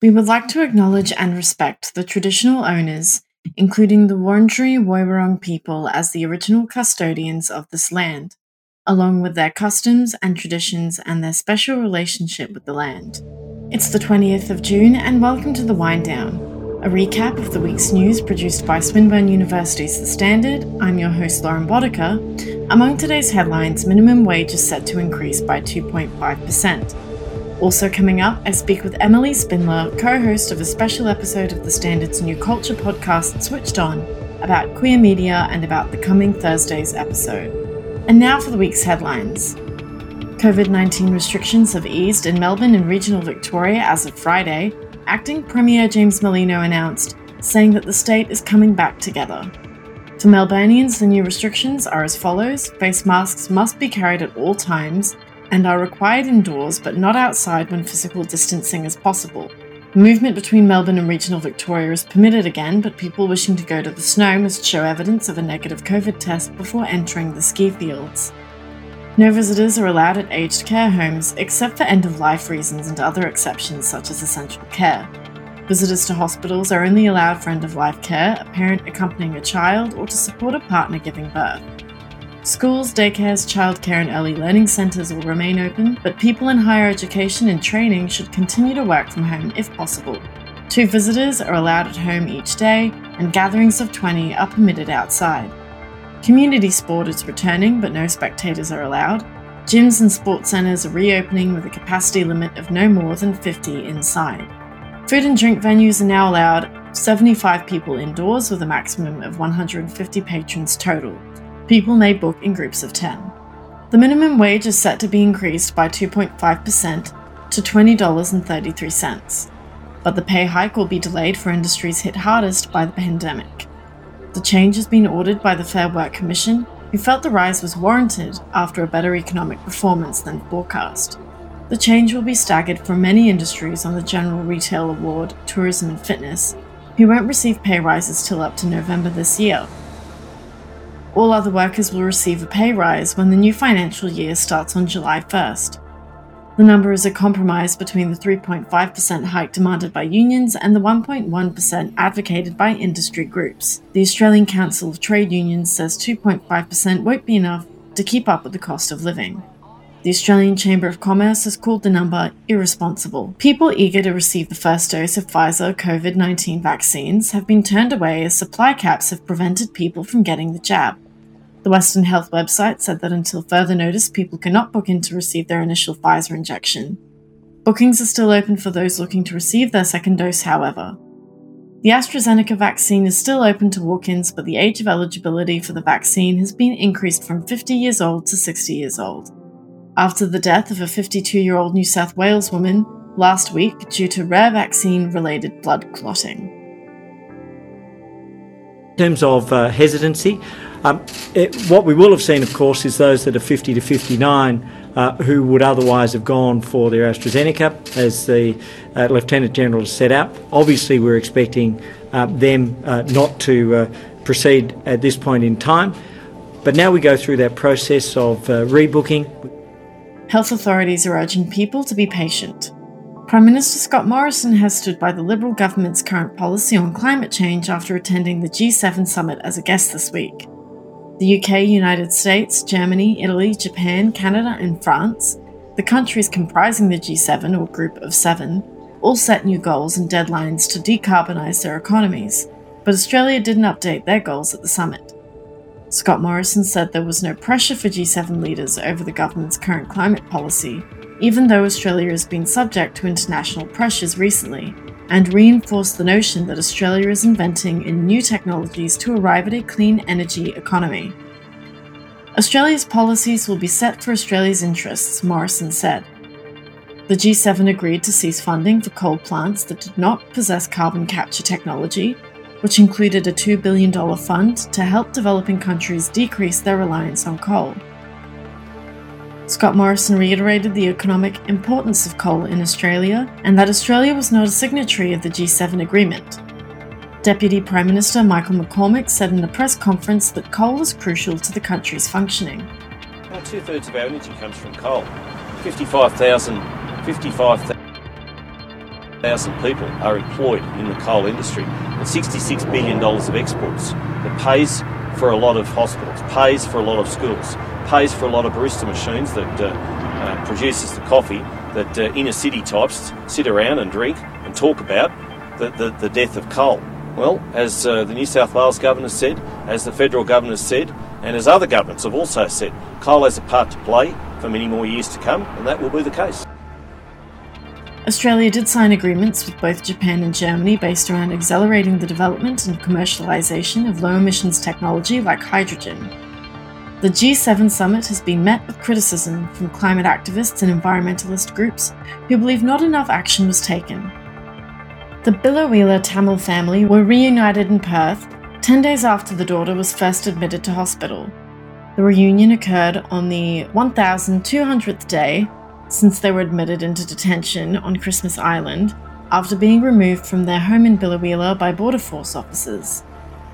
We would like to acknowledge and respect the traditional owners, including the Wurundjeri Woiwurrung people as the original custodians of this land, along with their customs and traditions and their special relationship with the land. It's the 20th of June, and welcome to the Wind Down, a recap of the week's news produced by Swinburne University's The Standard. I'm your host, Loren Botica. Among today's headlines, minimum wage is set to increase by 2.5%. Also coming up, I speak with Emily Spindler, co host of a special episode of the Standard's new culture podcast, Switched On, about queer media and about the coming Thursday's episode. And now for the week's headlines. COVID 19 restrictions have eased in Melbourne and regional Victoria as of Friday. Acting Premier James Merlino announced, saying that the state is coming back together. For Melburnians, the new restrictions are as follows face masks must be carried at all times, and are required indoors but not outside when physical distancing is possible. Movement between Melbourne and regional Victoria is permitted again, but people wishing to go to the snow must show evidence of a negative COVID test before entering the ski fields. No visitors are allowed at aged care homes except for end of life reasons and other exceptions such as essential care. Visitors to hospitals are only allowed for end of life care, a parent accompanying a child, or to support a partner giving birth. Schools, daycares, childcare, and early learning centres will remain open, but people in higher education and training should continue to work from home if possible. Two visitors are allowed at home each day, and gatherings of 20 are permitted outside. Community sport is returning, but no spectators are allowed. Gyms and sports centres are reopening with a capacity limit of no more than 50 inside. Food and drink venues are now allowed 75 people indoors with a maximum of 150 patrons total. People may book in groups of 10. The minimum wage is set to be increased by 2.5% to $20.33, but the pay hike will be delayed for industries hit hardest by the pandemic. The change has been ordered by the Fair Work Commission, who felt the rise was warranted after a better economic performance than forecast. The change will be staggered for many industries on the General Retail Award, Tourism and Fitness, who won't receive pay rises till up to November this year, all other workers will receive a pay rise when the new financial year starts on July 1st. The number is a compromise between the 3.5% hike demanded by unions and the 1.1% advocated by industry groups. The Australian Council of Trade Unions says 2.5% won't be enough to keep up with the cost of living. The Australian Chamber of Commerce has called the number irresponsible. People eager to receive the first dose of Pfizer COVID 19 vaccines have been turned away as supply caps have prevented people from getting the jab. The Western Health website said that until further notice, people cannot book in to receive their initial Pfizer injection. Bookings are still open for those looking to receive their second dose, however. The AstraZeneca vaccine is still open to walk ins, but the age of eligibility for the vaccine has been increased from 50 years old to 60 years old. After the death of a 52 year old New South Wales woman last week due to rare vaccine related blood clotting. In terms of uh, hesitancy, um, it, what we will have seen, of course, is those that are 50 to 59 uh, who would otherwise have gone for their AstraZeneca, as the uh, Lieutenant General has set out. Obviously, we're expecting uh, them uh, not to uh, proceed at this point in time. But now we go through that process of uh, rebooking. Health authorities are urging people to be patient. Prime Minister Scott Morrison has stood by the Liberal government's current policy on climate change after attending the G7 summit as a guest this week. The UK, United States, Germany, Italy, Japan, Canada, and France, the countries comprising the G7 or Group of Seven, all set new goals and deadlines to decarbonise their economies, but Australia didn't update their goals at the summit. Scott Morrison said there was no pressure for G7 leaders over the government's current climate policy, even though Australia has been subject to international pressures recently, and reinforce the notion that Australia is inventing in new technologies to arrive at a clean energy economy. Australia's policies will be set for Australia's interests, Morrison said. The G7 agreed to cease funding for coal plants that did not possess carbon capture technology, which included a $2 billion fund to help developing countries decrease their reliance on coal. Scott Morrison reiterated the economic importance of coal in Australia and that Australia was not a signatory of the G7 agreement. Deputy Prime Minister Michael McCormack said in a press conference that coal is crucial to the country's functioning. Well, two thirds of our energy comes from coal. 55,000 55, thousand people are employed in the coal industry and $66 billion of exports that pays for a lot of hospitals, pays for a lot of schools, pays for a lot of barista machines that uh, uh, produces the coffee that uh, inner city types sit around and drink and talk about the, the, the death of coal. Well, as uh, the New South Wales Governor said, as the federal governor said, and as other governments have also said, coal has a part to play for many more years to come, and that will be the case. Australia did sign agreements with both Japan and Germany based around accelerating the development and commercialisation of low emissions technology like hydrogen. The G7 summit has been met with criticism from climate activists and environmentalist groups who believe not enough action was taken. The Biloela Tamil family were reunited in Perth 10 days after the daughter was first admitted to hospital. The reunion occurred on the 1200th day since they were admitted into detention on Christmas Island after being removed from their home in Biloela by Border Force officers.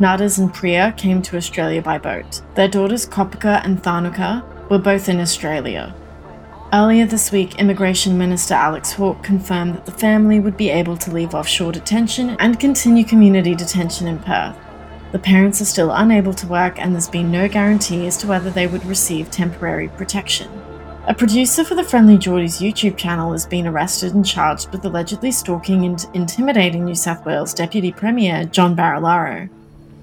Nades and Priya came to Australia by boat. Their daughters Kopika and Tharnicaa were both in Australia. Earlier this week, Immigration Minister Alex Hawke confirmed that the family would be able to leave offshore detention and continue community detention in Perth. The parents are still unable to work, and there's been no guarantee as to whether they would receive temporary protection. A producer for the Friendly Jordies YouTube channel has been arrested and charged with allegedly stalking and intimidating New South Wales Deputy Premier John Barilaro.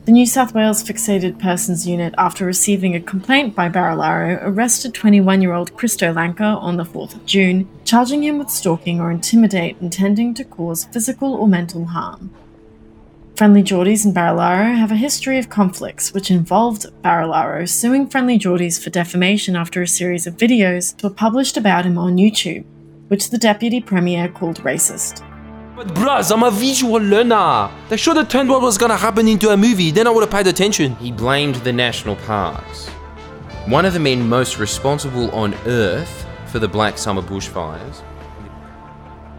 The New South Wales Fixated Persons Unit, after receiving a complaint by Barilaro, arrested 21 year old Kristo Langker on the 4th of June, charging him with stalking or intimidate intending to cause physical or mental harm. Friendly Jordies and Barilaro have a history of conflicts, which involved Barilaro suing Friendly Jordies for defamation after a series of videos were published about him on YouTube, which the Deputy Premier called racist. But bruh, I'm a visual learner. They should have turned what was gonna happen into a movie, then I would have paid attention. He blamed the national parks. One of the men most responsible on Earth for the Black Summer bushfires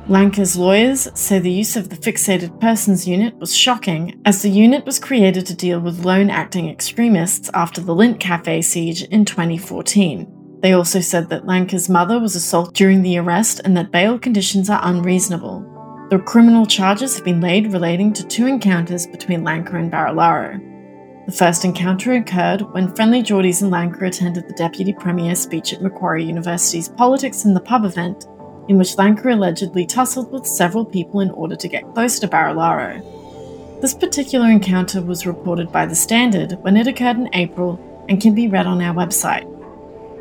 Langker's lawyers say the use of the Fixated Persons Unit was shocking, as the unit was created to deal with lone acting extremists after the Lindt Cafe siege in 2014. They also said that Langker's mother was assaulted during the arrest and that bail conditions are unreasonable. The criminal charges have been laid relating to two encounters between Langker and Barilaro. The first encounter occurred when Friendly Jordies and Langker attended the Deputy Premier's speech at Macquarie University's Politics in the Pub event in which Langker allegedly tussled with several people in order to get close to Barilaro. This particular encounter was reported by The Standard when it occurred in April and can be read on our website.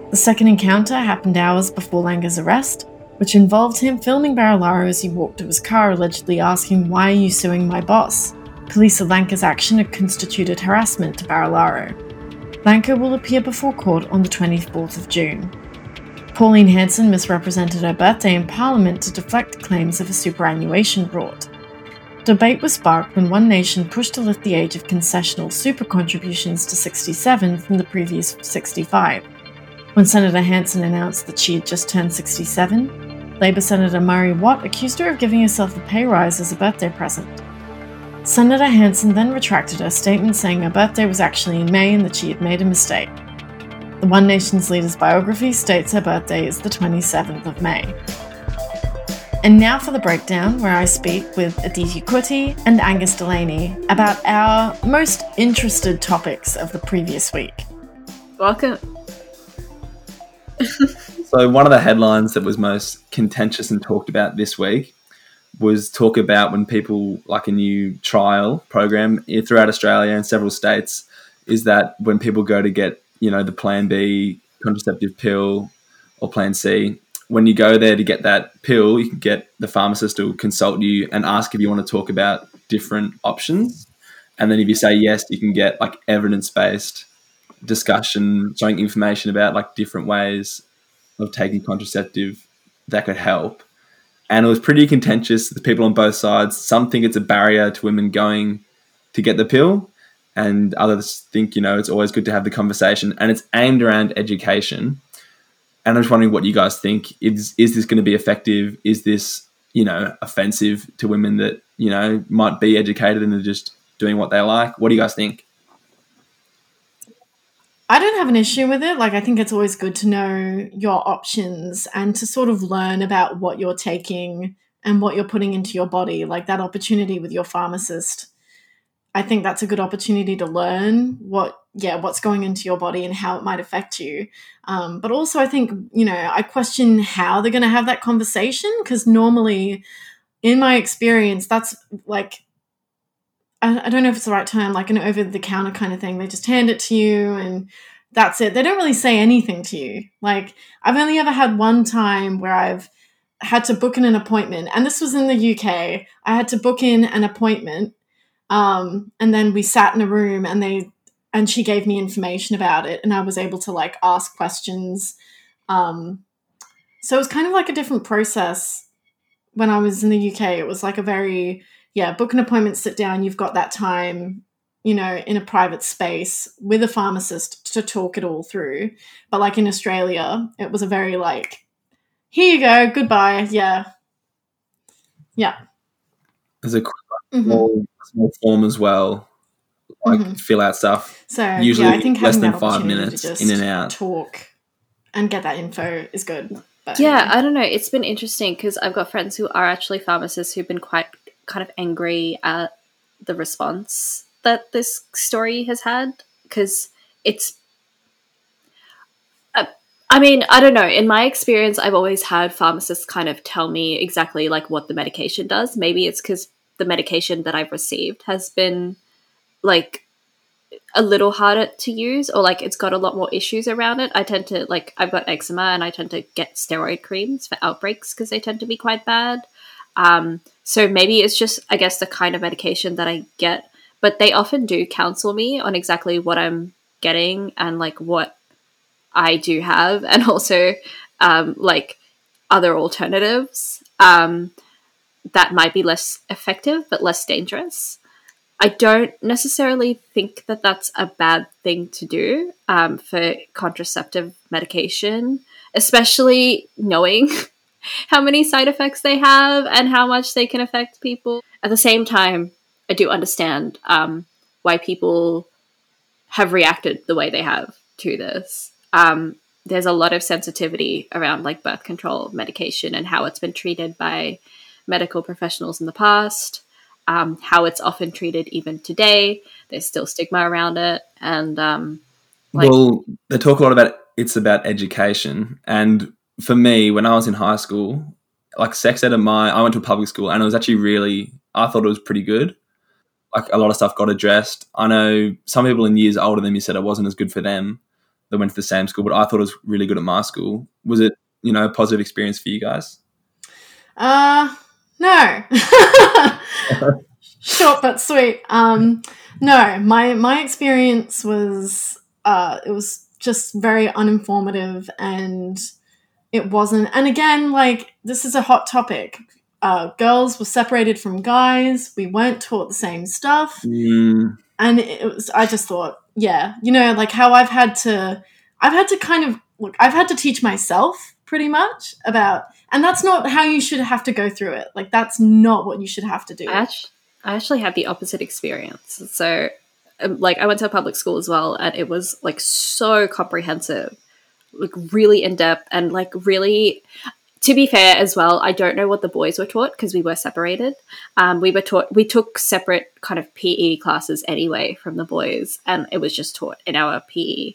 The second encounter happened hours before Langker's arrest, which involved him filming Barilaro as he walked to his car, allegedly asking, Why are you suing my boss? Police said Langker's action had constituted harassment to Barilaro. Langker will appear before court on the 24th of June. Pauline Hanson misrepresented her birthday in Parliament to deflect claims of a superannuation fraud. Debate was sparked when One Nation pushed to lift the age of concessional super contributions to 67 from the previous 65. When Senator Hanson announced that she had just turned 67, Labor Senator Murray Watt accused her of giving herself a pay rise as a birthday present. Senator Hanson then retracted her statement saying her birthday was actually in May and that she had made a mistake. The One Nation's leader's biography states her birthday is the 27th of May. And now for the breakdown, where I speak with Aditi Kutty and Angus Delaney about our most interested topics of the previous week. Welcome. so, one of the headlines that was most contentious and talked about this week was talk about when people like a new trial program throughout Australia and several states is that when people go to get you know the Plan B contraceptive pill or Plan C. When you go there to get that pill, you can get the pharmacist to consult you and ask if you want to talk about different options. And then if you say yes, you can get like evidence based discussion showing information about like different ways of taking contraceptive that could help. And it was pretty contentious. The people on both sides, some think it's a barrier to women going to get the pill, and others think you know it's always good to have the conversation and it's aimed around education. And i'm just wondering what you guys think. Is is this going to be effective? Is this you know offensive to women that you know might be educated and are just doing what they like? What do you guys think? I don't have an issue with it. Like, I think it's always good to know your options and to sort of learn about what you're taking and what you're putting into your body, like that opportunity with your pharmacist. I think that's a good opportunity to learn what, yeah, what's going into your body and how it might affect you. Um, but also, I think, you know, I question how they're going to have that conversation because normally, in my experience, that's like, I, I don't know if it's the right term, like an over the counter kind of thing. They just hand it to you and that's it. They don't really say anything to you. Like, I've only ever had one time where I've had to book in an appointment, and this was in the UK. I had to book in an appointment um, and then we sat in a room and they and she gave me information about it and I was able to like ask questions. Um, so it was kind of like a different process when I was in the UK. It was like a very yeah, book an appointment, sit down, you've got that time, you know, in a private space with a pharmacist to talk it all through. But like in Australia, it was a very like, here you go, goodbye, yeah. Yeah. There's a mm-hmm. small, small form as well, like mm-hmm. fill out stuff. So usually yeah, I think less than five minutes in and out. Talk and get that info is good. But, yeah, I don't know. It's been interesting because I've got friends who are actually pharmacists who've been quite kind of angry at the response that this story has had because it's uh, I mean, I don't know. In my experience, I've always had pharmacists kind of tell me exactly like what the medication does. Maybe it's because the medication that I've received has been like a little harder to use or like it's got a lot more issues around it. I tend to like I've got eczema and I tend to get steroid creams for outbreaks because they tend to be quite bad. Um, so maybe it's just I guess the kind of medication that I get, but they often do counsel me on exactly what I'm getting and like what I do have and also um, like other alternatives. Um, that might be less effective but less dangerous. I don't necessarily think that that's a bad thing to do um, for contraceptive medication, especially knowing how many side effects they have and how much they can affect people. At the same time, I do understand um, why people have reacted the way they have to this. Um, there's a lot of sensitivity around like birth control medication and how it's been treated by medical professionals in the past, um, how it's often treated even today. There's still stigma around it, and um, like- well, they talk a lot about it's about education. And for me, when I was in high school, like sex ed at my, I went to a public school, and it was actually really, I thought it was pretty good. Like a lot of stuff got addressed. I know some people in years older than me said it wasn't as good for them. They went to the same school, but I thought it was really good at my school. Was it, you know, a positive experience for you guys? Uh, no. Short but sweet. Um, no, my my experience was uh, it was just very uninformative and it wasn't. And again, like this is a hot topic. Uh, girls were separated from guys. We weren't taught the same stuff, mm. and it was. I just thought, yeah, you know, like how I've had to, I've had to kind of look. I've had to teach myself pretty much about and that's not how you should have to go through it. Like that's not what you should have to do. I actually, I actually had the opposite experience. So um, like i went to a public school as well and it was like so comprehensive like really in depth and like really to be fair as well i don't know what the boys were taught because we were separated. Um, we were taught we took separate kind of pe classes anyway from the boys and it was just taught in our pe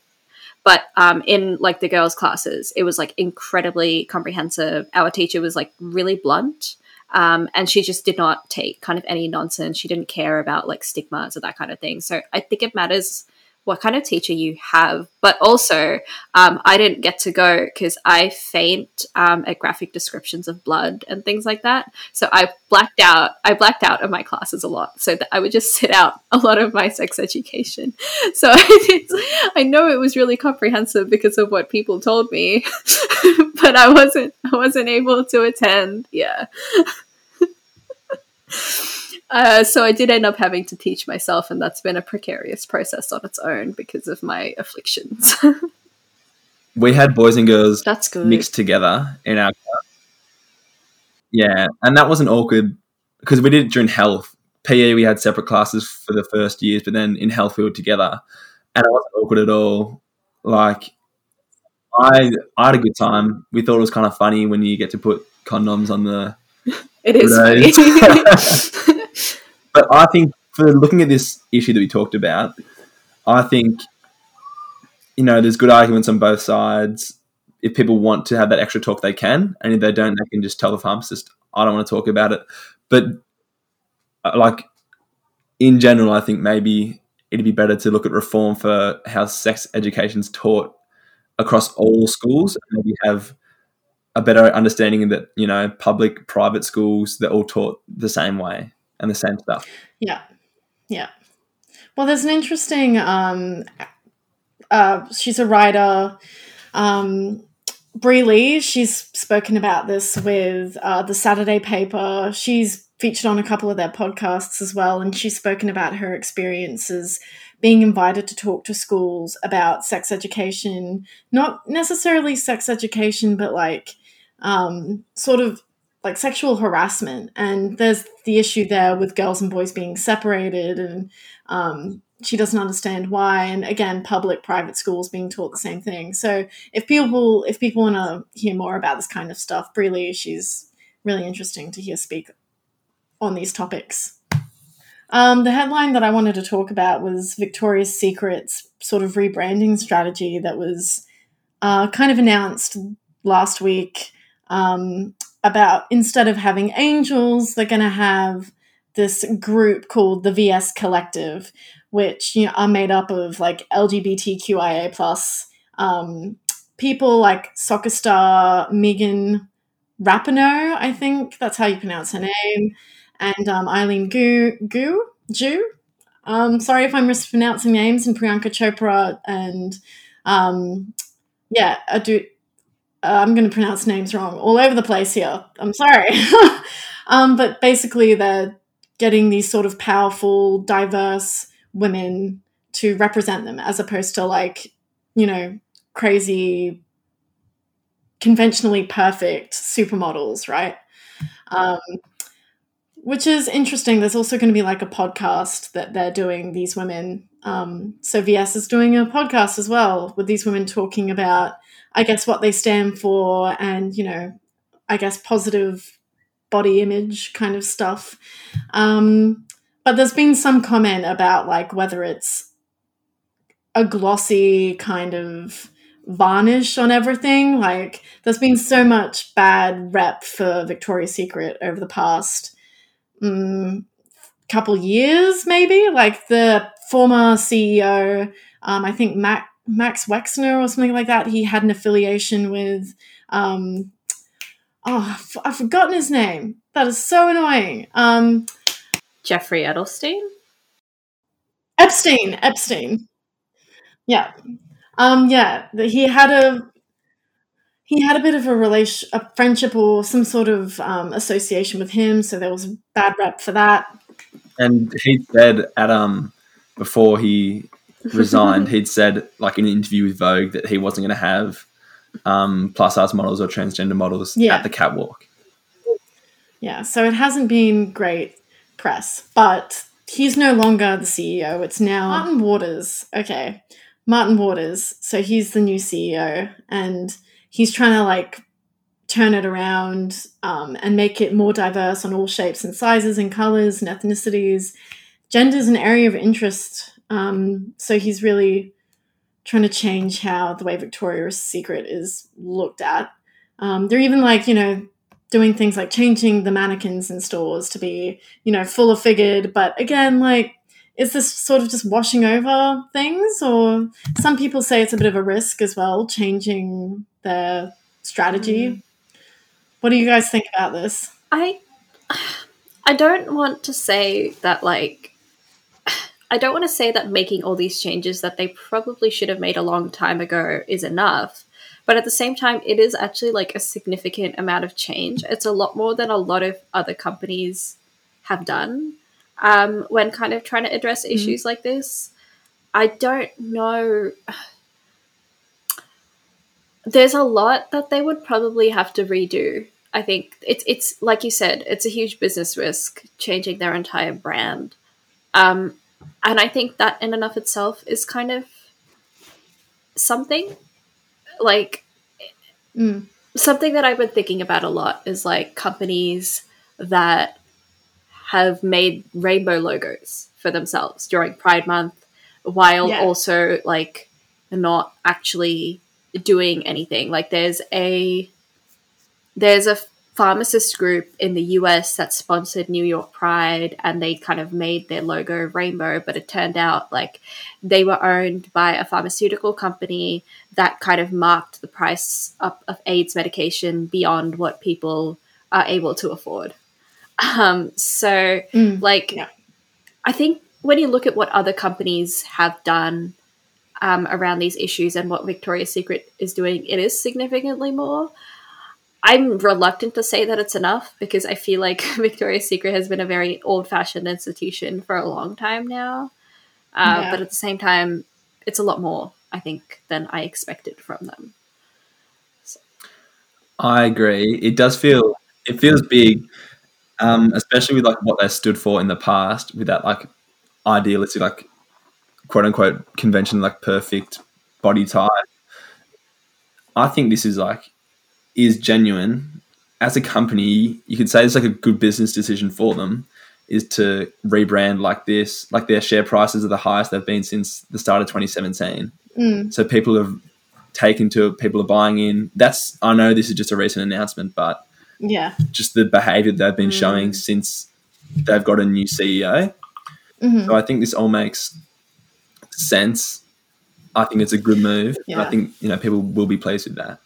but um, in like the girls' classes, it was like incredibly comprehensive. Our teacher was like really blunt. Um, and she just did not take kind of any nonsense. She didn't care about like stigmas or that kind of thing. So I think it matters what kind of teacher you have. But also, um, I didn't get to go because I faint um, at graphic descriptions of blood and things like that. So I blacked out. I blacked out of my classes a lot, so that I would just sit out a lot of my sex education. So I know it was really comprehensive because of what people told me, but I wasn't. I wasn't able to attend. Yeah. Uh, so I did end up having to teach myself, and that's been a precarious process on its own because of my afflictions. we had boys and girls that's good. mixed together in our class. Yeah, and that wasn't awkward because we did it during health. PE, we had separate classes for the first years, but then in health we were together, and it wasn't awkward at all. Like, I I had a good time. We thought it was kind of funny when you get to put condoms on the It is. but I think for looking at this issue that we talked about, I think you know there's good arguments on both sides. If people want to have that extra talk, they can, and if they don't, they can just tell the pharmacist, "I don't want to talk about it." But uh, like in general, I think maybe it'd be better to look at reform for how sex education is taught across all schools, and maybe have a better understanding that you know public, private schools they're all taught the same way and the same stuff. Yeah, yeah. Well, there's an interesting. Um, uh, she's a writer. Um, Bri Lee, she's spoken about this with uh, the Saturday paper. She's featured on a couple of their podcasts as well, and she's spoken about her experiences being invited to talk to schools about sex education, not necessarily sex education, but like um, sort of like sexual harassment. And there's the issue there with girls and boys being separated, and um, she doesn't understand why. And again, public, private schools being taught the same thing. So if people if people want to hear more about this kind of stuff, Bri Lee, she's really interesting to hear speak on these topics. Um, the headline that I wanted to talk about was Victoria's Secret's sort of rebranding strategy that was uh, kind of announced last week um, about instead of having angels, they're going to have this group called the VS Collective, which you know are made up of like LGBTQIA plus um, people like soccer star Megan Rapinoe, I think that's how you pronounce her name and um, Eileen Gu, Gu Ju. Um, sorry if I'm mispronouncing names, and Priyanka Chopra, and um, yeah, do. Uh, I'm going to pronounce names wrong all over the place here. I'm sorry, um, but basically they're getting these sort of powerful, diverse women to represent them, as opposed to like you know crazy, conventionally perfect supermodels, right? Um, which is interesting. There's also going to be like a podcast that they're doing, these women. Um, so VS is doing a podcast as well with these women talking about, I guess, what they stand for and, you know, I guess positive body image kind of stuff. Um, but there's been some comment about like whether it's a glossy kind of varnish on everything. Like there's been so much bad rep for Victoria's Secret over the past um, couple years, maybe. Like the former CEO, um, I think Mac, Max Wexner or something like that. He had an affiliation with. Um, oh, I've forgotten his name. That is so annoying. Um, Jeffrey Edelstein. Epstein. Epstein. Yeah. Um, yeah. He had a he had a bit of a relation, a friendship, or some sort of um, association with him. So there was a bad rep for that. And he said at um before he resigned, he'd said like in an interview with Vogue that he wasn't going to have um, plus size models or transgender models yeah. at the catwalk. Yeah, so it hasn't been great press, but he's no longer the CEO. It's now Martin Waters. Okay, Martin Waters. So he's the new CEO, and he's trying to like turn it around um, and make it more diverse on all shapes and sizes and colors and ethnicities. Gender is an area of interest. Um, so he's really trying to change how the way Victoria's Secret is looked at. Um, they're even like, you know, doing things like changing the mannequins in stores to be, you know, fuller figured. But again, like, is this sort of just washing over things? Or some people say it's a bit of a risk as well, changing their strategy. Mm. What do you guys think about this? I I don't want to say that like I don't want to say that making all these changes that they probably should have made a long time ago is enough. But at the same time, it is actually like a significant amount of change. It's a lot more than a lot of other companies have done um, when kind of trying to address mm-hmm. issues like this. I don't know there's a lot that they would probably have to redo. I think it's it's like you said, it's a huge business risk changing their entire brand, um, and I think that in and of itself is kind of something like mm. something that I've been thinking about a lot is like companies that have made rainbow logos for themselves during Pride Month, while Yeah. also like not actually doing anything. Like there's a there's a pharmacist group in the US that sponsored New York Pride and they kind of made their logo rainbow, but it turned out like they were owned by a pharmaceutical company that kind of marked the price up of AIDS medication beyond what people are able to afford. Um, so, Mm, like, yeah. I think when you look at what other companies have done um, around these issues and what Victoria's Secret is doing, it is significantly more. I'm reluctant to say that it's enough because I feel like Victoria's Secret has been a very old fashioned institution for a long time now. Uh, Yeah. But at the same time, it's a lot more, I think, than I expected from them. I agree. It does feel it feels big, um, especially with like what they stood for in the past, with that like idealistic, like quote unquote convention, like perfect body type. I think this is like is genuine. As a company, you could say it's like a good business decision for them is to rebrand like this. Like their share prices are the highest they've been since the start of 2017. Mm. So people have taken to it, people are buying in. That's I know this is just a recent announcement, but Yeah. just the behavior they've been showing since they've got a new CEO. Mhm. So I think this all makes sense. I think it's a good move. and I think you know people will be pleased with that.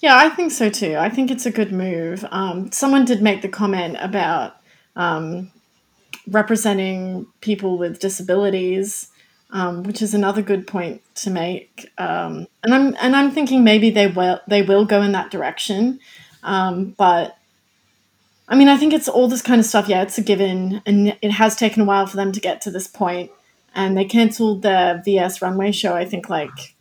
Yeah, I think so too. I think it's a good move. Um, someone did make the comment about um, representing people with disabilities, um, which is another good point to make. Um, and I'm and I'm thinking maybe they will they will go in that direction, um, but. I mean, I think it's all this kind of stuff. Yeah, it's a given, and it has taken a while for them to get to this point. And they cancelled the VS runway show. I think like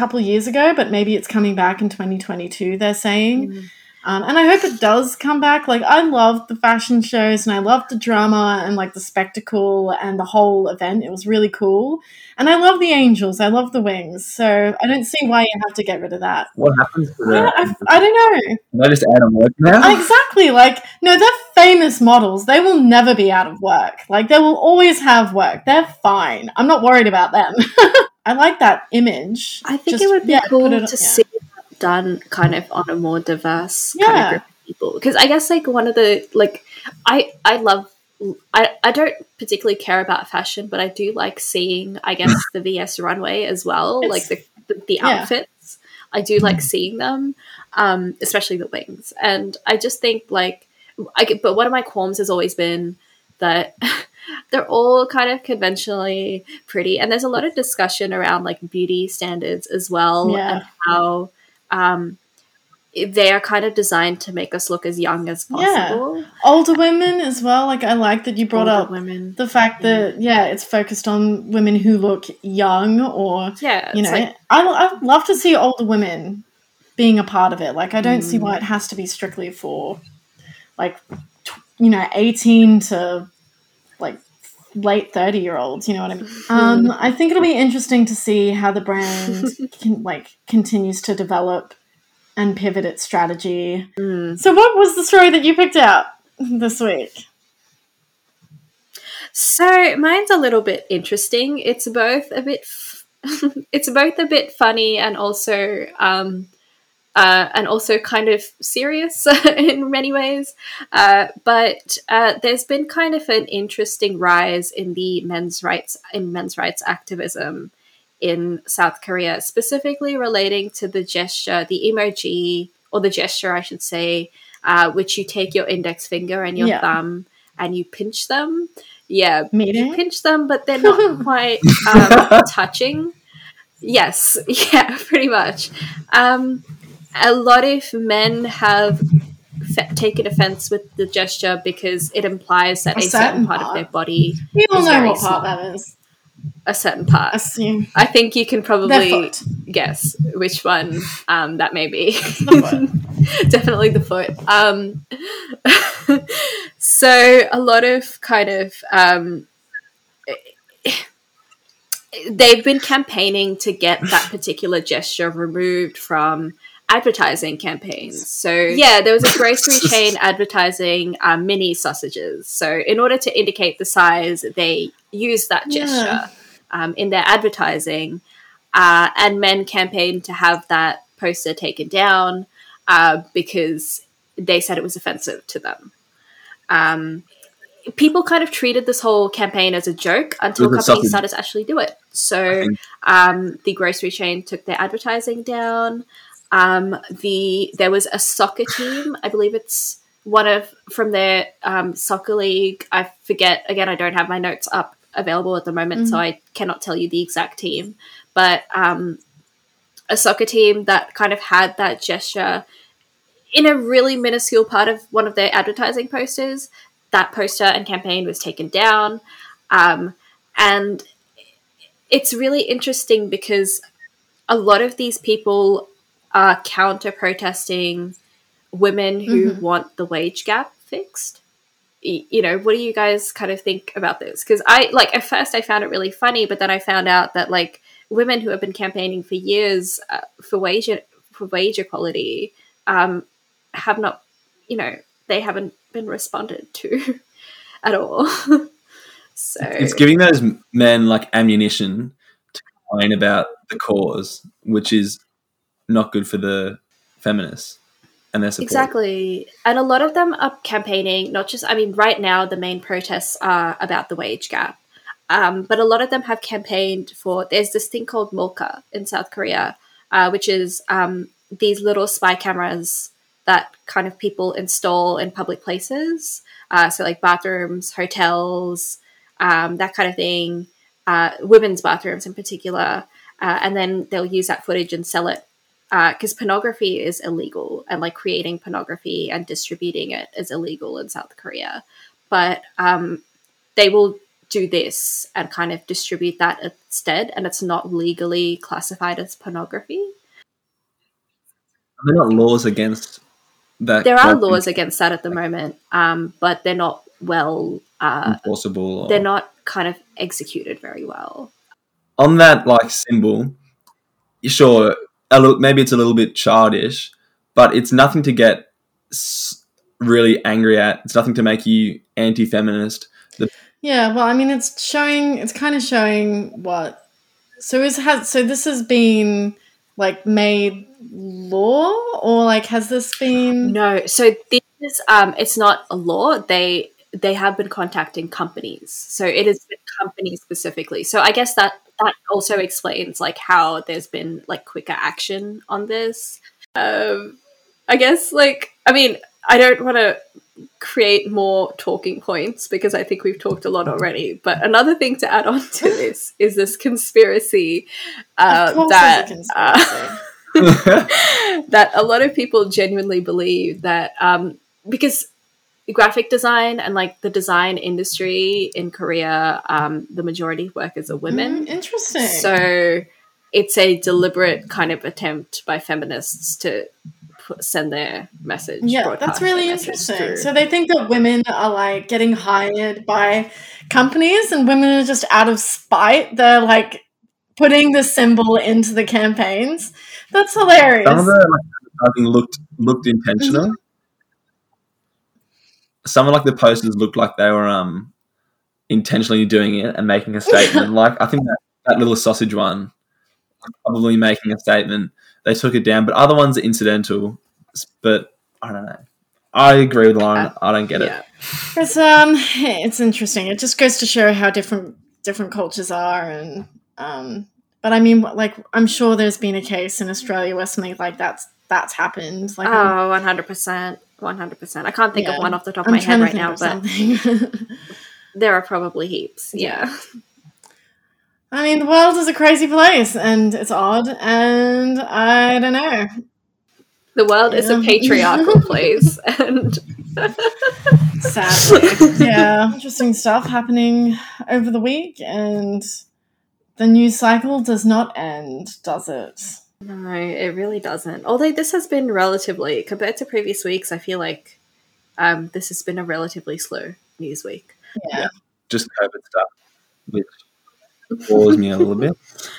couple of years ago, but maybe it's coming back in 2022, they're saying. Um, and I hope it does come back. Like, I love the fashion shows and I love the drama and like the spectacle and the whole event. It was really cool. And I love the angels, I love the wings. So I don't see why you have to get rid of that. What happens to I. I, I don't know. They just out of work now. Exactly. Like, no, they're famous models. They will never be out of work. Like, they will always have work. They're fine. I'm not worried about them. I like that image. I think Just- it would be yeah, cool to yeah. see that done kind of on a more diverse kind Yeah. of group of people. Because I guess like one of the like I I love I, I don't particularly care about fashion, but I do like seeing I guess the VS runway as well, It's- like the the, the outfits. I do like seeing them, um, especially the wings, and I just think like I but one of my qualms has always been that they're all kind of conventionally pretty and there's a lot of discussion around like beauty standards as well Yeah. and how um they are kind of designed to make us look as young as possible Older women as well. Like, I like that you brought Older up women the fact that, yeah, it's focused on women who look young or, yeah you know, like I, I love to see older women being a part of it. Like, I don't see Mm. why it has to be strictly for, like, tw- you know, 18 to, late 30 year olds you know what i mean um i think it'll be interesting to see how the brand can like continues to develop and pivot its strategy mm. so what was the story that you picked out this week So mine's a little bit interesting. It's both a bit, f- it's both a bit funny and also, um, uh, and also kind of serious in many ways. Uh, but uh, there's been kind of an interesting rise in the men's rights in men's rights activism in South Korea, specifically relating to the gesture, the emoji, or the gesture, I should say, uh, which you take your index finger and your Yeah. thumb and you pinch them. Yeah, you meeting pinch them, but they're not quite um, touching. Yes, yeah, pretty much. Um, a lot of men have fe- taken offense with the gesture because it implies that A a, certain certain part, of their body, we all know what part small. that is a certain part. assume I think you can probably guess which one um, that may be. the Definitely the foot. Um, so a lot of kind of um, they've been campaigning to get that particular gesture removed from advertising campaigns. So yeah, there was a grocery chain advertising um, mini sausages. So in order to indicate the size, they used that gesture Yeah. um, in their advertising, uh, and men campaigned to have that poster taken down uh, because they said it was offensive to them. Um, people kind of treated this whole campaign as a joke until companies something- started to actually do it. So um, the grocery chain took their advertising down. Um, the there was a soccer team, I believe it's one of from their um, soccer league. I forget again. I don't have my notes up available at the moment, so I cannot tell you the exact team. But um, a soccer team that kind of had that gesture in a really minuscule part of one of their advertising posters. That poster and campaign was taken down, um, and it's really interesting because a lot of these people are counter protesting women who want the wage gap fixed. Y- You know, what do you guys kind of think about this? Because I like at first I found it really funny, but then I found out that like women who have been campaigning for years uh, for wage for wage equality um, have not, you know, they haven't been responded to at all. so It's giving those men like ammunition to complain about the cause, which is not good for the feminists and their support. Exactly. And a lot of them are campaigning, not just, I mean, right now the main protests are about the wage gap. Um, but a lot of them have campaigned for, there's this thing called Molka in South Korea, uh, which is um, these little spy cameras that kind of people install in public places. Uh, so, like bathrooms, hotels, um, that kind of thing, uh, women's bathrooms in particular. Uh, and then they'll use that footage and sell it because pornography is illegal and like creating pornography and distributing it is illegal in South Korea. But um, they will do this and kind of distribute that instead, and it's not legally classified as pornography. Are there not laws against that? There are laws against that at the moment, um, but they're not well. Uh, enforceable. Or, they're not kind of executed very well. on that like symbol. Sure, a little, maybe it's a little bit childish, but it's nothing to get really angry at. It's nothing to make you anti-feminist. Yeah, well, I mean, it's showing. It's kind of showing what. So is has so this has been like made law or like has this been? No, so this is um, it's not a law. They they have been contacting companies, so it is companies specifically. So I guess that that also explains like how there's been like quicker action on this. Um, I guess like I mean I don't want to create more talking points because I think we've talked a lot already. But another thing to add on to this is this conspiracy uh, that. uh, that a lot of people genuinely believe that um, because graphic design and like the design industry in Korea, um, the majority of workers are women. Mm, interesting. So it's a deliberate kind of attempt by feminists to put, send their message. yeah, that's really interesting. through. So they think that women are like getting hired by companies, and women are just out of spite. They're like putting the symbol into the campaigns. That's hilarious. Some of the like, looked looked intentional. Mm-hmm. Some of like the posters looked like they were um intentionally doing it and making a statement. like I think that, that little sausage one probably making a statement. They took it down, but other ones are incidental. But I don't know. I agree with Loren. I don't get yeah. it. It's um, it's interesting. It just goes to show how different different cultures are, and um, but I mean, like, I'm sure there's been a case in Australia where something like that's that's happened. Like, Oh, 100%. 100%. I can't think yeah. of one off the top of I'm my head right now, but there are probably heaps. Yeah. I mean, the world is a crazy place, and it's odd, and I don't know. The world is a patriarchal place, and Sadly, yeah, interesting stuff happening over the week, and the news cycle does not end, does it? No, it really doesn't. Although this has been relatively, compared to previous weeks, I feel like um, this has been a relatively slow news week. Yeah. Just COVID stuff, which bores me a little bit.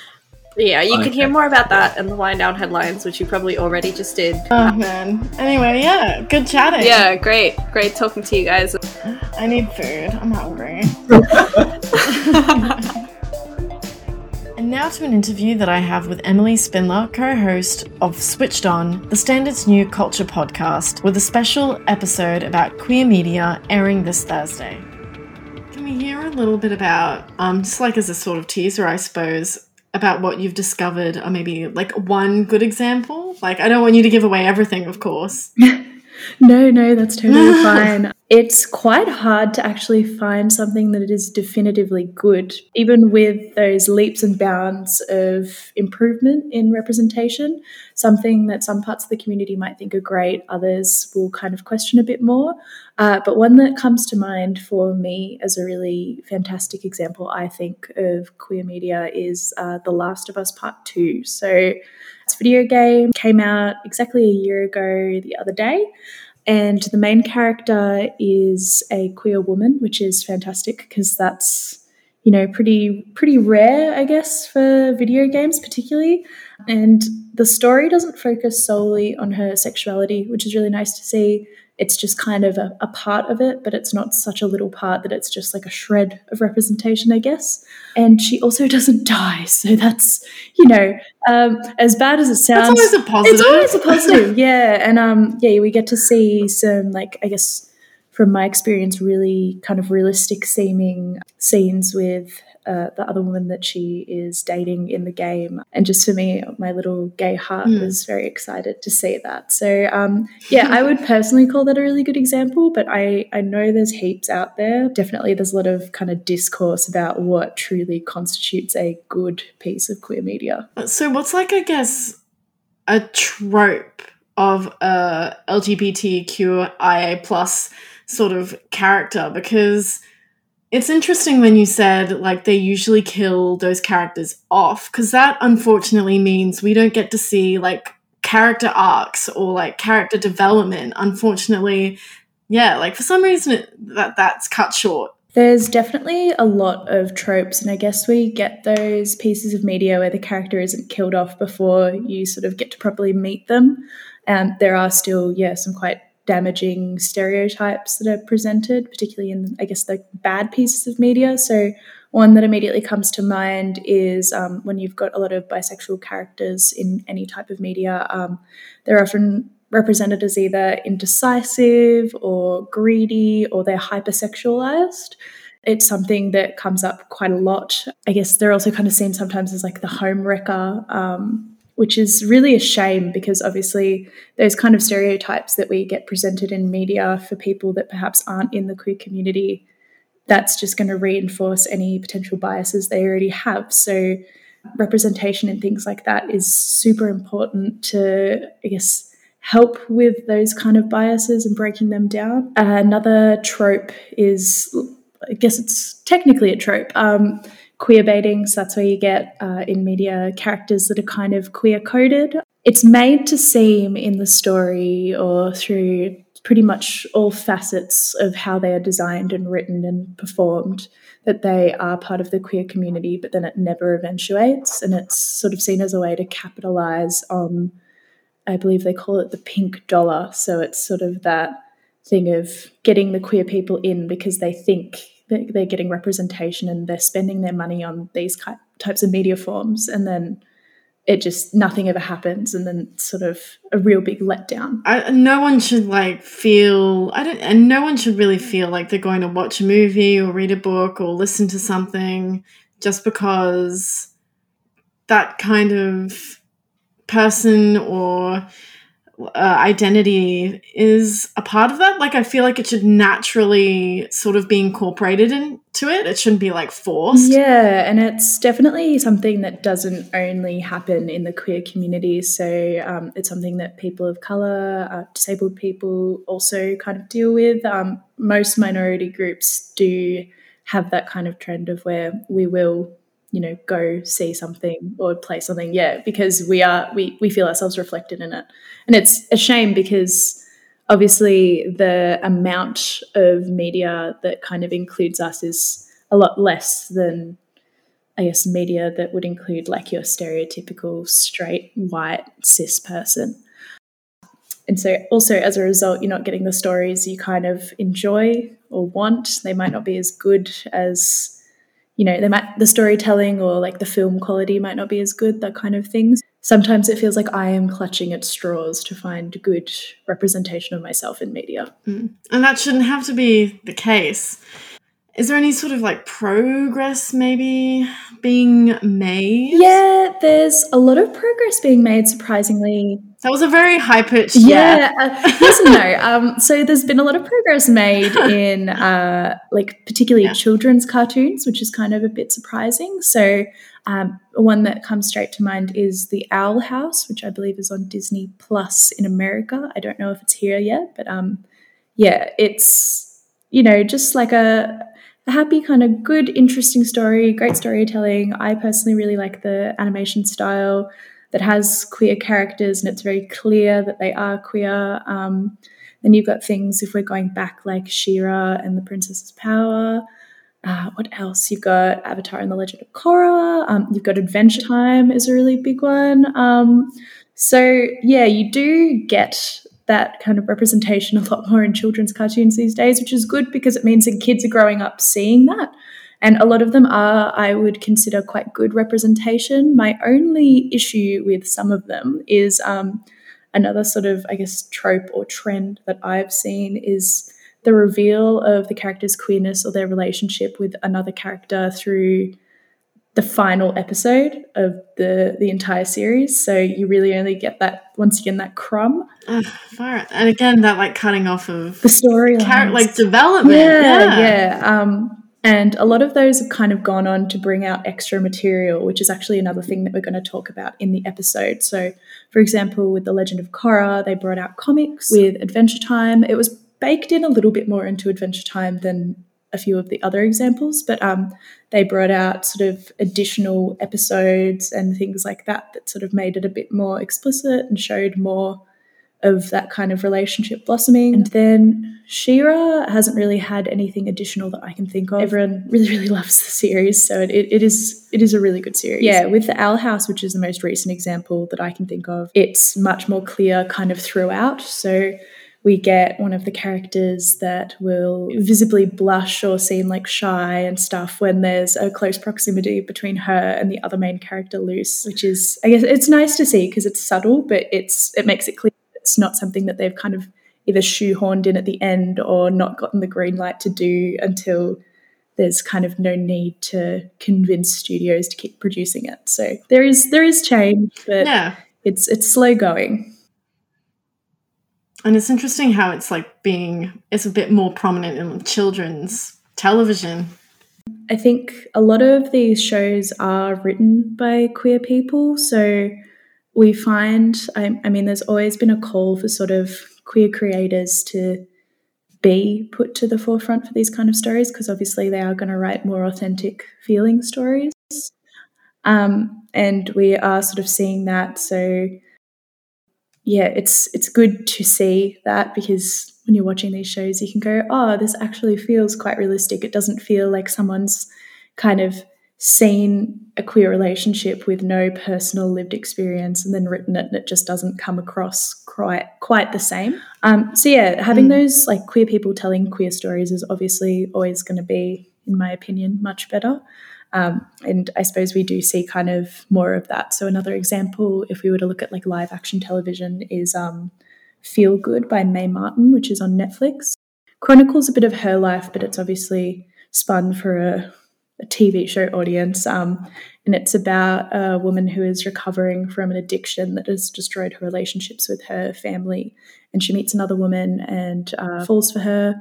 Yeah, you can hear more about that in the wind down headlines, which you probably already just did. Oh man. Anyway, yeah, good chatting. Yeah, great. Great talking to you guys. I need food. I'm hungry. now to an interview that I have with Emily Spindler, co host of Switched On, the Standards New Culture podcast, with a special episode about queer media airing this Thursday. Can we hear a little bit about, um, just like as a sort of teaser, I suppose, about what you've discovered, or maybe like one good example? Like, I don't want you to give away everything, of course. No, no, that's totally fine. It's quite hard to actually find something that is definitively good, even with those leaps and bounds of improvement in representation. Something that some parts of the community might think are great, others will kind of question a bit more. Uh, but one that comes to mind for me as a really fantastic example, I think, of queer media is uh, The Last of Us Part 2. So, video game, came out exactly a year ago the other day. And the main character is a queer woman, which is fantastic because that's, you know, pretty pretty rare, I guess, for video games particularly. And the story doesn't focus solely on her sexuality, which is really nice to see. It's just kind of a, a part of it, but it's not such a little part that it's just like a shred of representation, I guess. And she also doesn't die, so that's you know, um, as bad as it sounds, That's always a positive. it's always a positive, yeah. And um, yeah, we get to see some like I guess from my experience, really kind of realistic seeming scenes with uh, the other woman that she is dating in the game. And just for me, my little gay heart Mm. was very excited to see that. So um, yeah, I would personally call that a really good example. But I I know there's heaps out there. Definitely, there's a lot of kind of discourse about what truly constitutes a good piece of queer media. So, what's like, I guess, a trope of a LGBTQIA plus sort of character? Because it's interesting when you said like they usually kill those characters off, because that unfortunately means we don't get to see like character arcs or like character development. Unfortunately, yeah, like for some reason it, that that's cut short. There's definitely a lot of tropes, and I guess we get those pieces of media where the character isn't killed off before you sort of get to properly meet them. And there are still, yeah, some quite damaging stereotypes that are presented, particularly in, I guess, the bad pieces of media. So, one that immediately comes to mind is um, when you've got a lot of bisexual characters in any type of media, um, they're often represented as either indecisive or greedy or they're hypersexualized. It's something that comes up quite a lot. I guess they're also kind of seen sometimes as like the home wrecker, um, which is really a shame because obviously those kind of stereotypes that we get presented in media for people that perhaps aren't in the queer community, that's just going to reinforce any potential biases they already have. So representation and things like that is super important to, I guess, help with those kind of biases and breaking them down. Another trope is, I guess it's technically a trope, um, queer baiting. So that's where you get uh, in media characters that are kind of queer coded. It's made to seem in the story or through pretty much all facets of how they are designed and written and performed that they are part of the queer community, but then it never eventuates. And it's sort of seen as a way to capitalize on I believe they call it the pink dollar. So it's sort of that thing of getting the queer people in because they think they're getting representation and they're spending their money on these types of media forms. And then it just, nothing ever happens. And then sort of a real big letdown. I, no one should like feel I don't and no one should really feel like they're going to watch a movie or read a book or listen to something just because that kind of person or uh, identity is a part of that like i feel like it should naturally sort of be incorporated into it it shouldn't be like forced Yeah, and it's definitely something that doesn't only happen in the queer community. So um, it's something that people of color, uh, disabled people also kind of deal with. Um, most minority groups do have that kind of trend of where we will, you know, go see something or play something. Yeah, because we are we we feel ourselves reflected in it, and it's a shame because obviously the amount of media that kind of includes us is a lot less than I guess, media that would include like your stereotypical straight white cis person. And so, also as a result, you're not getting the stories you kind of enjoy or want. They might not be as good as, you know, they might the storytelling or like the film quality might not be as good. That kind of things. Sometimes it feels like I am clutching at straws to find good representation of myself in media. Mm. And that shouldn't have to be the case. Is there any sort of like progress maybe being made? Yeah, there's a lot of progress being made, surprisingly. That was a very high pitched. Yeah, uh, yes and no. Um, so there's been a lot of progress made in uh, like particularly Yeah. children's cartoons, which is kind of a bit surprising. So um, one that comes straight to mind is the Owl House, which I believe is on Disney Plus in America. I don't know if it's here yet, but um, yeah, it's you know just like a a happy, kind of good, interesting story, great storytelling. I personally really like the animation style that has queer characters and it's very clear that they are queer. Um, then you've got things, if we're going back, like She-Ra and the Princess's Power. Uh, what else? You've got Avatar and the Legend of Korra. Um, you've got Adventure Time is a really big one. Um, so yeah, you do get that kind of representation a lot more in children's cartoons these days, which is good because it means that kids are growing up seeing that. And a lot of them are, I would consider, quite good representation. My only issue with some of them is um, another sort of, I guess, trope or trend that I've seen is the reveal of the character's queerness or their relationship with another character through the final episode of the the entire series. So you really only get that once again that crumb, far. And again, that like cutting off of the story, like development. yeah, yeah. Um, and a lot of those have kind of gone on to bring out extra material, which is actually another thing that we're going to talk about in the episode. So, for example, with The Legend of Korra, they brought out comics. With Adventure Time, it was baked in a little bit more into Adventure Time than a few of the other examples, but um, they brought out sort of additional episodes and things like that that sort of made it a bit more explicit and showed more of that kind of relationship blossoming. And then She-Ra hasn't really had anything additional that I can think of. Everyone really, really loves the series, so it, it is it is a really good series. Yeah, with the Owl House, which is the most recent example that I can think of, it's much more clear kind of throughout. So we get one of the characters that will visibly blush or seem like shy and stuff when there's a close proximity between her and the other main character Luz, which is I guess it's nice to see because it's subtle, but it's it makes it clear it's not something that they've kind of either shoehorned in at the end or not gotten the green light to do until there's kind of no need to convince studios to keep producing it. So there is there is change, but Yeah. it's it's slow going. And it's interesting how it's like being, it's a bit more prominent in children's television. I think a lot of these shows are written by queer people. So we find, I, I mean, there's always been a call for sort of queer creators to be put to the forefront for these kind of stories because obviously they are going to write more authentic feeling stories. Um, and we are sort of seeing that. So yeah, it's it's good to see that because when you're watching these shows, you can go, oh, this actually feels quite realistic. It doesn't feel like someone's kind of seen a queer relationship with no personal lived experience and then written it and it just doesn't come across quite quite the same. Um, so yeah, having those like queer people telling queer stories is obviously always going to be, in my opinion, much better. Um, and I suppose we do see kind of more of that. So another example, if we were to look at like live action television, is um, Feel Good by Mae Martin, which is on Netflix. Chronicles a bit of her life, but it's obviously spun for a, a TV show audience. Um, and it's about a woman who is recovering from an addiction that has destroyed her relationships with her family. And she meets another woman and uh, falls for her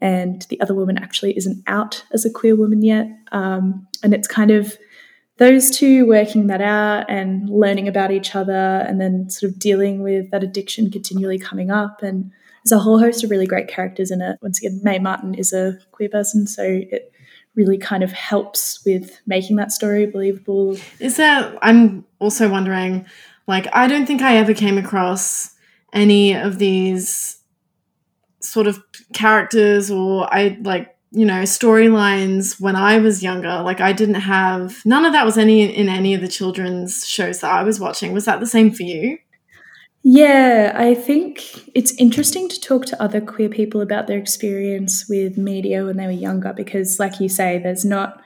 and the other woman actually isn't out as a queer woman yet. Um, and it's kind of those two working that out and learning about each other and then sort of dealing with that addiction continually coming up. And there's a whole host of really great characters in it. Once again, Mae Martin is a queer person, so it really kind of helps with making that story believable. Is there, I'm also wondering, like, I don't think I ever came across any of these sort of characters or I like you know storylines when I was younger. Like I didn't have none of that was any in any of the children's shows that I was watching. Was that the same for you? Yeah, I think it's interesting to talk to other queer people about their experience with media when they were younger because, like you say, there's not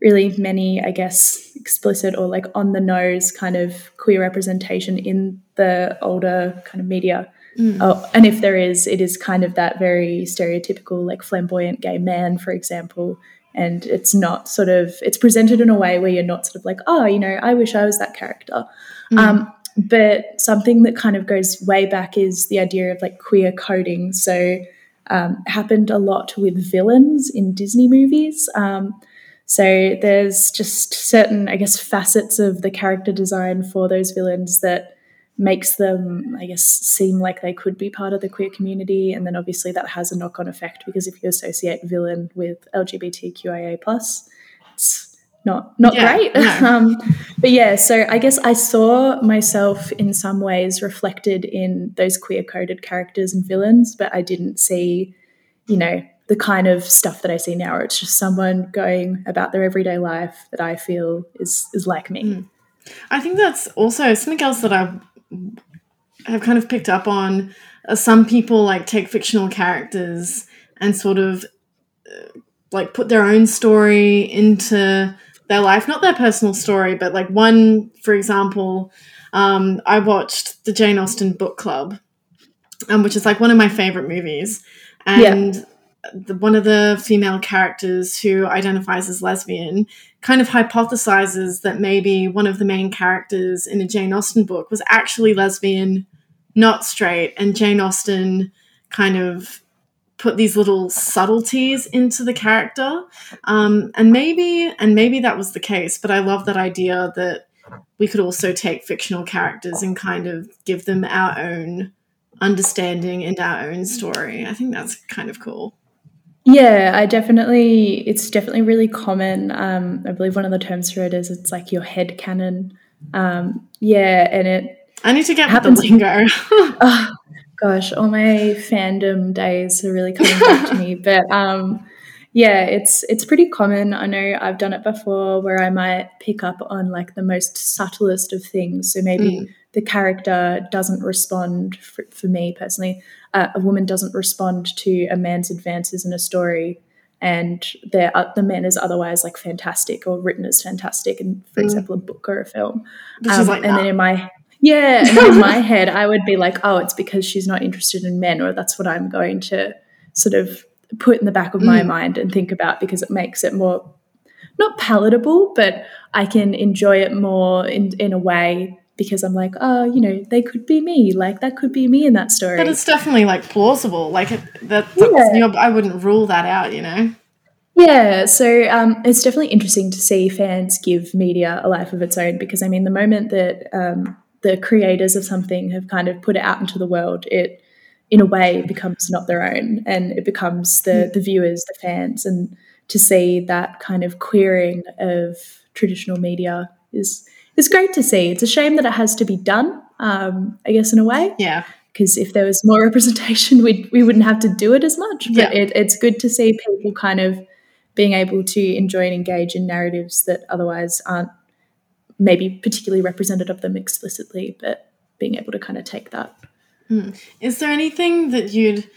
really many, I guess, explicit or like on the nose kind of queer representation in the older kind of media. Mm. Oh, and if there is, it is kind of that very stereotypical, like flamboyant gay man, for example. And it's not sort of, it's presented in a way where you're not sort of like, oh, you know, I wish I was that character. Mm. Um, but something that kind of goes way back is the idea of like queer coding. So, um, happened a lot with villains in Disney movies. Um, so there's just certain, I guess, facets of the character design for those villains that makes them, I guess, seem like they could be part of the queer community. And then obviously that has a knock-on effect because if you associate villain with LGBTQIA plus, it's not not yeah, great. No. Um, but yeah, so I guess I saw myself in some ways reflected in those queer coded characters and villains, but I didn't see, you know, the kind of stuff that I see now. Where it's just someone going about their everyday life that I feel is is like me. Mm. I think that's also something else that I have kind of picked up on. Uh, some people like take fictional characters and sort of uh, like put their own story into their life, not their personal story, but like one, for example, um, I watched the Jane Austen book club, um, which is like one of my favorite movies, and. Yeah. The, one of the female characters who identifies as lesbian kind of hypothesizes that maybe one of the main characters in a Jane Austen book was actually lesbian, not straight, and Jane Austen kind of put these little subtleties into the character. Um, and maybe and maybe that was the case but i love that idea that we could also take fictional characters and kind of give them our own understanding and our own story. I think that's kind of cool yeah i definitely it's definitely really common um, i believe one of the terms for it is it's like your head canon um, yeah and it I need to get happens. the lingo. oh, gosh, all my fandom days are really coming back to me. But um, yeah, it's it's pretty common. I know I've done it before where I might pick up on like the most subtlest of things. So maybe mm. the character doesn't respond for, for me personally. Uh, a woman doesn't respond to a man's advances in a story and the uh, the man is otherwise like fantastic or written as fantastic in for mm. example a book or a film um, like and then in my yeah. In my head, I would be like, oh, it's because she's not interested in men, or that's what I'm going to sort of put in the back of my mm. mind and think about because it makes it more not palatable, but I can enjoy it more in, in a way because I'm like, oh, you know, they could be me. Like that could be me in that story. But it's definitely like plausible. Like it, that, yeah. I wouldn't rule that out, you know. Yeah, so um, it's definitely interesting to see fans give media a life of its own because I mean, the moment that um, the creators of something have kind of put it out into the world, it in a way becomes not their own and it becomes the the viewers, the fans, and to see that kind of queering of traditional media is is great to see. It's a shame that it has to be done, um, I guess, in a way. Yeah. Because if there was more representation, we we wouldn't have to do it as much. But yeah. it, it's good to see people kind of being able to enjoy and engage in narratives that otherwise aren't maybe particularly represented of them explicitly, but being able to kind of take that. Mm. Is there anything that you'd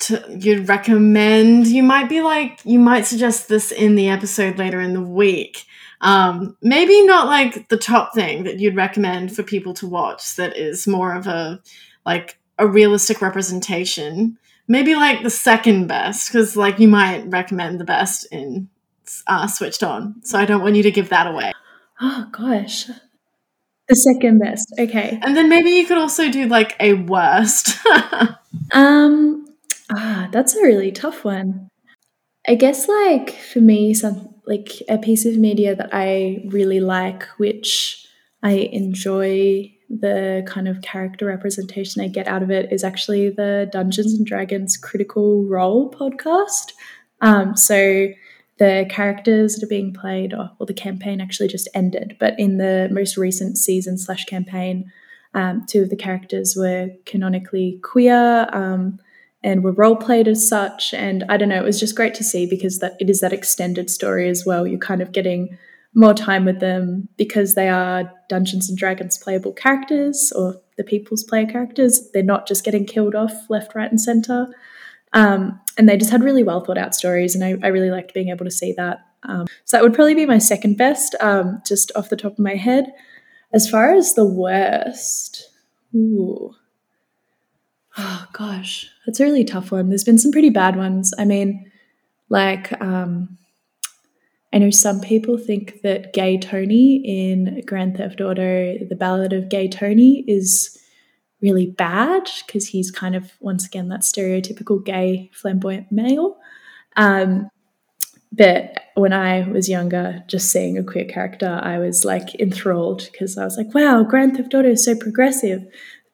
to, you'd recommend? You might be like you might suggest this in the episode later in the week. Um, maybe not like the top thing that you'd recommend for people to watch that is more of a like a realistic representation. Maybe like the second best because like you might recommend the best in uh, switched on. So I don't want you to give that away. Oh gosh. The second best. Okay. And then maybe you could also do like a worst. um ah, that's a really tough one. I guess like for me some like a piece of media that I really like which I enjoy the kind of character representation I get out of it is actually the Dungeons and Dragons Critical Role podcast. Um, so the characters that are being played, or, or, the campaign actually just ended, but in the most recent season slash campaign, um, two of the characters were canonically queer. Um, and were role played as such. And I don't know, it was just great to see because that it is that extended story as well. You're kind of getting more time with them because they are Dungeons and Dragons playable characters or the people's player characters. They're not just getting killed off left, right, and center. Um, and they just had really well thought out stories, and I, I really liked being able to see that. Um, so that would probably be my second best, um, just off the top of my head. As far as the worst, ooh, oh gosh, that's a really tough one. There's been some pretty bad ones. I mean, like um, I know some people think that Gay Tony in Grand Theft Auto, The Ballad of Gay Tony, is really bad because he's kind of, once again, that stereotypical gay flamboyant male. Um, but when I was younger, just seeing a queer character, I was like enthralled because I was like, wow, Grand Theft Auto is so progressive.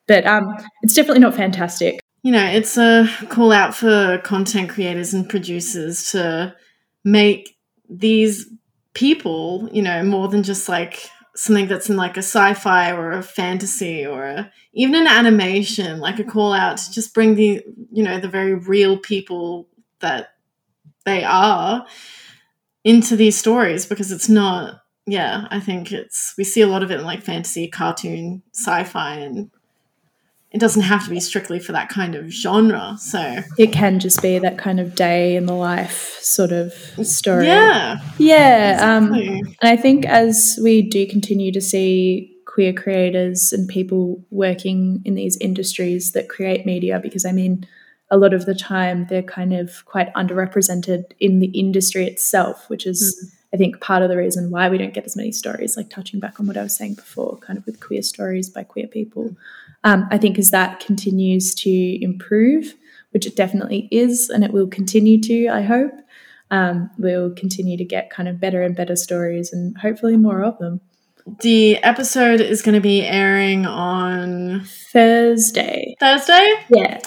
But um, it's definitely not fantastic. You know, it's a call out for content creators and producers to make these people, you know, more than just like something that's in like a sci-fi or a fantasy or a, even an animation, like a call out to just bring the, you know, the very real people that they are into these stories because it's not yeah i think it's we see a lot of it in like fantasy cartoon sci-fi and it doesn't have to be strictly for that kind of genre. So it can just be that kind of day in the life sort of story. Yeah. Yeah. Um, exactly. Um, and I think as we do continue to see queer creators and people working in these industries that create media, because I mean, a lot of the time they're kind of quite underrepresented in the industry itself, which is. Mm. I think part of the reason why we don't get as many stories, like touching back on what I was saying before, kind of with queer stories by queer people, um, I think as that continues to improve, which it definitely is, and it will continue to, I hope, um, we'll continue to get kind of better and better stories and hopefully more of them. The episode is going to be airing on Thursday. Thursday? Yeah.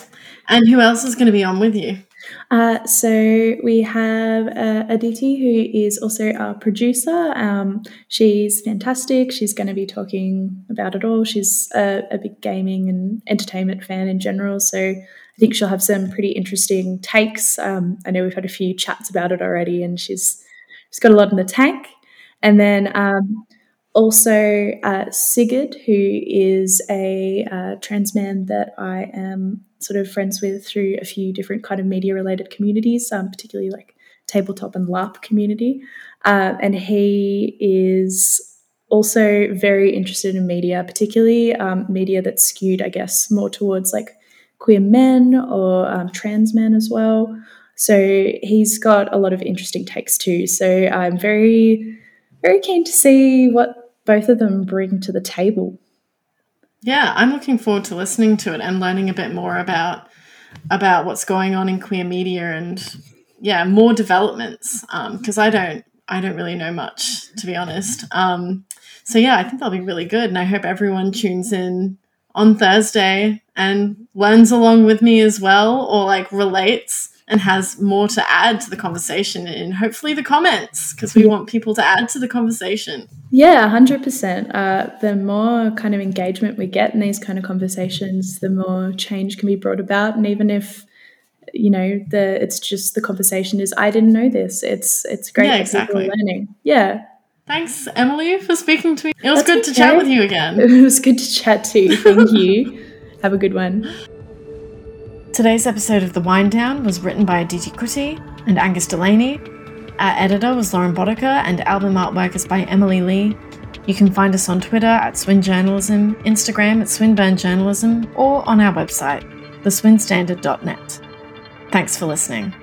And who else is going to be on with you? Uh, so we have uh, Aditi, who is also our producer. Um, she's fantastic. She's going to be talking about it all. She's a, a, big gaming and entertainment fan in general. So I think she'll have some pretty interesting takes. Um, I know we've had a few chats about it already, and she's she's got a lot in the tank. And then um, also uh, Sigurd, who is a uh, trans man that I am sort of friends with through a few different kind of media related communities, um, particularly like tabletop and LARP community. Uh, and he is also very interested in media, particularly um, media that's skewed, I guess, more towards like queer men or um, trans men as well. So he's got a lot of interesting takes too. So I'm very, very keen to see what both of them bring to the table. Yeah, I'm looking forward to listening to it and learning a bit more about about what's going on in queer media and yeah, more developments because um, I don't I don't really know much to be honest. Um, so yeah, I think that'll be really good, and I hope everyone tunes in on Thursday and learns along with me as well, or like relates and has more to add to the conversation in hopefully the comments because we want people to add to the conversation. Yeah, 100%. Uh, the more kind of engagement we get in these kind of conversations, the more change can be brought about. And even if you know the it's just the conversation is I didn't know this. It's it's great yeah, exactly. learning. Yeah. Thanks, Emily, for speaking to me. It was That's good okay. to chat with you again. It was good to chat too. Thank you. Have a good one. Today's episode of The Wind Down was written by Aditi Kutty and Angus Delaney. Our editor was Loren Botica, and album artwork is by Emily Lee. You can find us on Twitter at Swin Journalism, Instagram at Swinburne Journalism, or on our website, theswinstandard.net. Thanks for listening.